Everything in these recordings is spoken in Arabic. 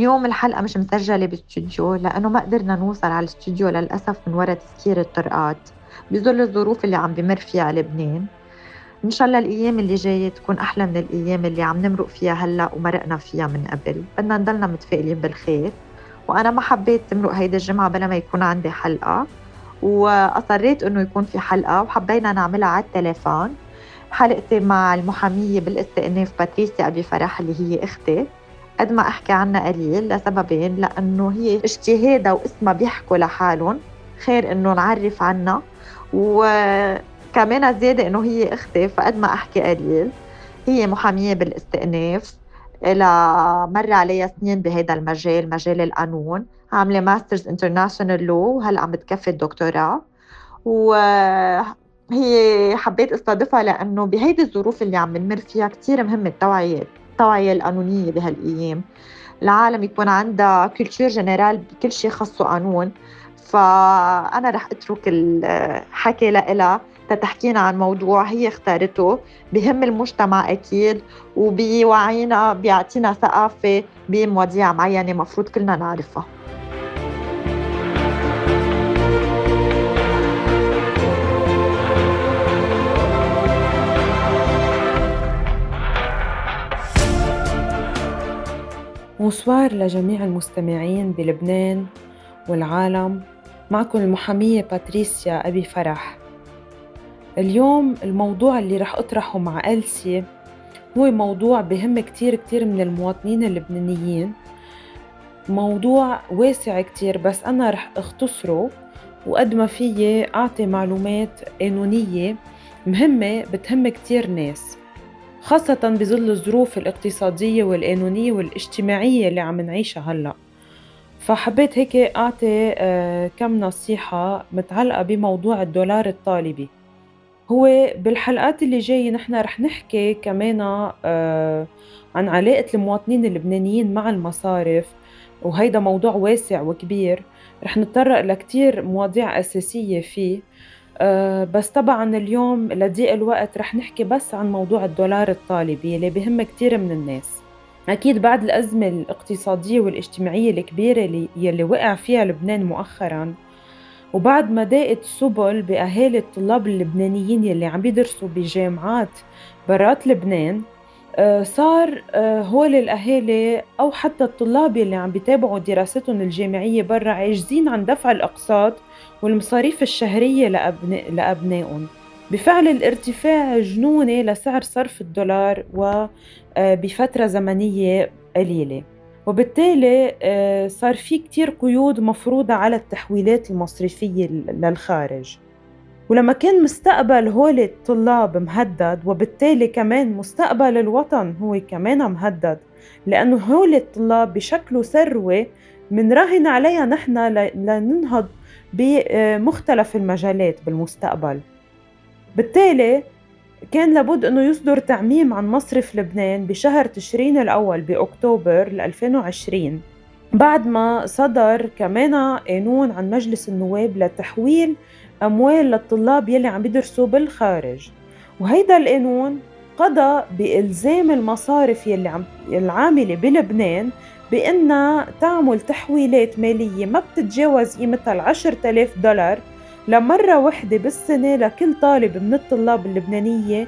اليوم الحلقة مش مسجلة باستوديو لأنه ما قدرنا نوصل على الاستوديو للأسف من وراء تسكير الطرقات. بظل الظروف اللي عم بمر فيها لبنان. إن شاء الله الأيام اللي جاية تكون أحلى من الأيام اللي عم نمرق فيها هلأ ومرقنا فيها من قبل. بدنا نضلنا متفائلين بالخير. وأنا ما حبيت تمرق هيدي الجمعة بلا ما يكون عندي حلقة. وأصريت إنه يكون في حلقة وحبينا نعملها على التليفون. حلقتي مع المحامية بالاستئناف باتريسيا أبي فرح اللي هي أختي. قد ما أحكي عنها قليل لسببين لأنه هي اجتهادها واسمها بيحكوا لحالهم. خير إنه نعرف عنها. وكمان زيادة إنه هي أختي فقد ما أحكي قليل. هي محامية بالاستئناف. لها مر عليها سنين بهذا المجال مجال القانون. عاملة masters international law وهلأ عم بتكفي الدكتوراه. وهي حبيت أستضيفها لأنه بهيدي الظروف اللي عم بنمر فيها كثير مهم التوعية. التوعية القانونية بهالأيام. العالم يكون عندها كلتشر جنرال بكل شيء خصه قانون فأنا رح أترك الحكي لها تتحكينا عن موضوع هي اختارته. بهم المجتمع أكيد وبيوعينا بيعطينا ثقافة بمواضيع معينة مفروض كلنا نعرفها. بونسوار لجميع المستمعين بلبنان والعالم معكم المحامية باتريسيا أبي فرح. اليوم الموضوع اللي رح أطرحه مع ألسي هو موضوع بهم كتير كتير من المواطنين اللبنانيين. موضوع واسع كتير بس أنا رح أختصره وقد ما فيي أعطي معلومات قانونية مهمة بتهم كتير ناس. خاصة بظل الظروف الاقتصادية والقانونية والاجتماعية اللي عم نعيشها هلأ. فحبيت هيك أعطي آه، كم نصيحة متعلقة بموضوع الدولار الطالبي. هو بالحلقات اللي جاية نحن رح نحكي كمان آه، عن علاقة المواطنين اللبنانيين مع المصارف وهيدا موضوع واسع وكبير. رح نتطرق لكتير مواضيع أساسية فيه. بس طبعا اليوم لضيق الوقت رح نحكي بس عن موضوع الدولار الطالبي اللي بهم كتير من الناس. أكيد بعد الأزمة الاقتصادية والاجتماعية الكبيرة اللي وقع فيها لبنان مؤخرا وبعد ما ضاقت سبل بأهالي الطلاب اللبنانيين يلي عم بيدرسوا بجامعات برات لبنان آه، صار آه، هول الأهالي أو حتى الطلاب يلي عم بيتابعوا دراستهم الجامعية برا عاجزين عن دفع الأقساط والمصاريف الشهرية لأبناء لأبنائهم. بفعل الارتفاع جنوني لسعر صرف الدولار وبفترة آه، زمنية قليلة. وبالتالي صار في كتير قيود مفروضة على التحويلات المصرفية للخارج. ولما كان مستقبل هول الطلاب مهدد وبالتالي كمان مستقبل الوطن هو كمان مهدد. لأنه هول الطلاب بشكلوا ثروة منراهن عليها نحن لننهض بمختلف المجالات بالمستقبل. بالتالي كان لابد إنه يصدر تعميم عن مصرف لبنان بشهر تشرين الأول بأكتوبر 2020 بعد ما صدر كمان قانون عن مجلس النواب لتحويل أموال للطلاب يلي عم بيدرسوا بالخارج. وهيدا القانون قضى بإلزام المصارف يلي عم العاملة بلبنان بأنها تعمل تحويلات مالية ما بتتجاوز قيمتها العشر تلاف دولار لمرة وحدة بالسنة لكل طالب من الطلاب اللبنانية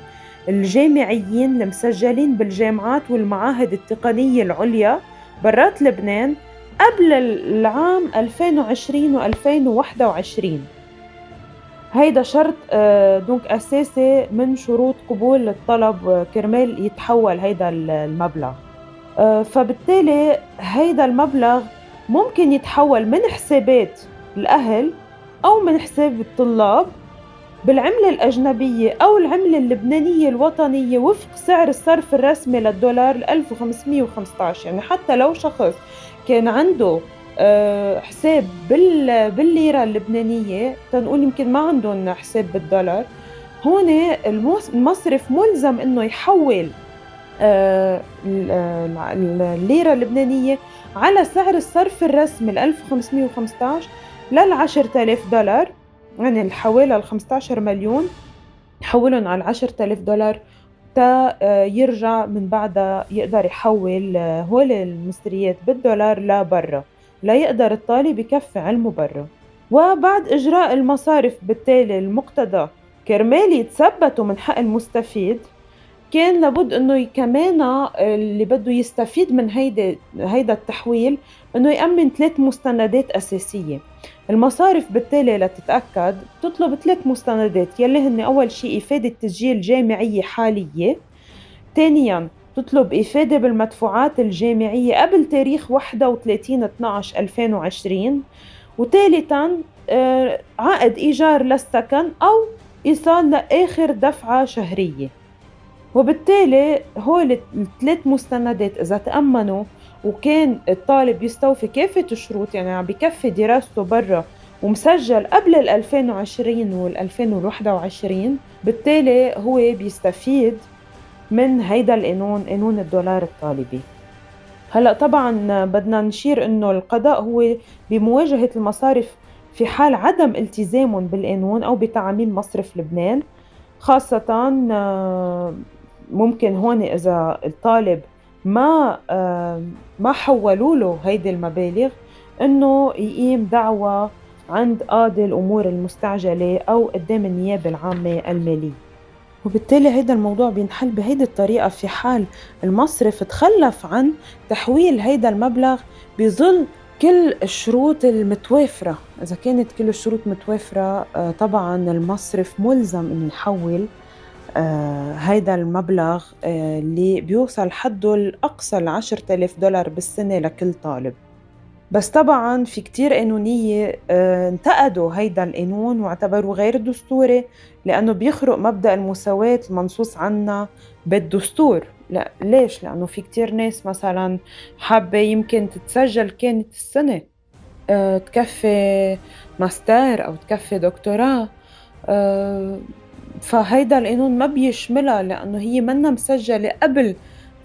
الجامعيين المسجلين بالجامعات والمعاهد التقنية العليا برات لبنان قبل العام 2020 و 2021 هيدا شرط دونك آه، أساسي من شروط قبول الطلب كرمال يتحول هيدا المبلغ. آه، فبالتالي هيدا المبلغ ممكن يتحول من حسابات الأهل أو من حساب الطلاب بالعملة الأجنبية أو العملة اللبنانية الوطنية وفق سعر الصرف الرسمي للدولار 1515 يعني حتى لو شخص كان عنده آه، حساب بالليرة اللبنانية. تنقول يمكن ما عندهم حساب بالدولار. هون المصرف ملزم إنه يحول آه، الليرة اللبنانية على سعر الصرف الرسمي 1515 لل 10000 دولار. يعني حوالي ال 15 مليون يحولهم على 10000 دولار تا يرجع من بعدها يقدر يحول هول المصريات بالدولار لبرا. ليقدر الطالب يكفي علمه برا. وبعد إجراء المصارف بالتالي المقتضى كرمال يتثبتوا من حق المستفيد كان لابد إنه كمان اللي بده يستفيد من هيدا هيدا التحويل إنه يأمن ثلاث مستندات أساسية. المصارف بالتالي لتتأكد بتطلب ثلاث مستندات يلي هن أول شيء إفادة تسجيل جامعية حالية. ثانيا تطلب إفادة بالمدفوعات الجامعية قبل تاريخ 31 12 2020 وثالثا آه، عقد إيجار للسكن أو إيصال لآخر دفعة شهرية. وبالتالي هول الثلاث مستندات إذا تأمنوا وكان الطالب يستوفي كافة الشروط يعني عم بكفي دراسته برا ومسجل قبل ال 2020 وال 2021 بالتالي هو بيستفيد من هيدا القانون قانون الدولار الطالبي. هلأ طبعا بدنا نشير إنه القضاء هو بمواجهة المصارف في حال عدم التزامهم بالقانون أو بتعاميم مصرف لبنان خاصة آه، ممكن هون إذا الطالب ما آه، ما حولوا له هيدي المبالغ إنه يقيم دعوة عند قاضي الأمور المستعجلة أو قدام النيابة العامة المالية. وبالتالي هيدا الموضوع بينحل بهيدي الطريقة في حال المصرف تخلف عن تحويل هيدا المبلغ بظل كل الشروط المتوافرة. إذا كانت كل الشروط متوافرة آه، طبعا المصرف ملزم إنه يحول آه، هيدا المبلغ آه، اللي بيوصل حده الأقصى لعشرة آلاف دولار بالسنة لكل طالب. بس طبعا في كتير قانونية انتقدوا هيدا القانون واعتبروه غير دستوري لأنه بيخرق مبدأ المساواة المنصوص عنها بالدستور لا ليش؟ لأنه في كتير ناس مثلا حابة يمكن تتسجل كانت السنة أه تكفي ماستر أو تكفي دكتوراه أه فهيدا القانون ما بيشملها لأنه هي منا مسجلة قبل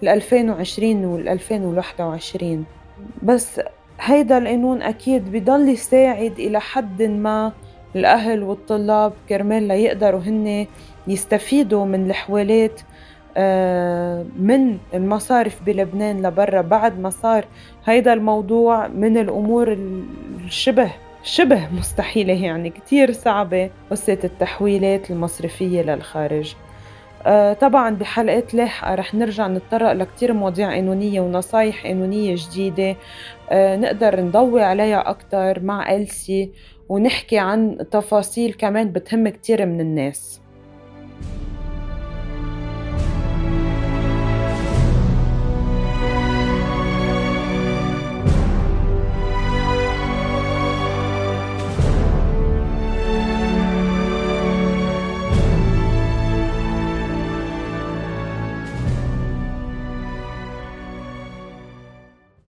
ال 2020 وال 2021 بس هيدا القانون أكيد بضل يساعد إلى حد ما الأهل والطلاب كرمال ليقدروا هن يستفيدوا من الحوالات آه، من المصارف بلبنان لبرا. بعد ما صار هيدا الموضوع من الأمور الشبه شبه مستحيلة يعني كتير صعبة قصة التحويلات المصرفية للخارج. طبعا بحلقات لاحقة رح نرجع نتطرق لكتير مواضيع قانونية ونصايح قانونية جديدة. آه، نقدر نضوي عليها أكتر مع ألسي ونحكي عن تفاصيل كمان بتهم كتير من الناس.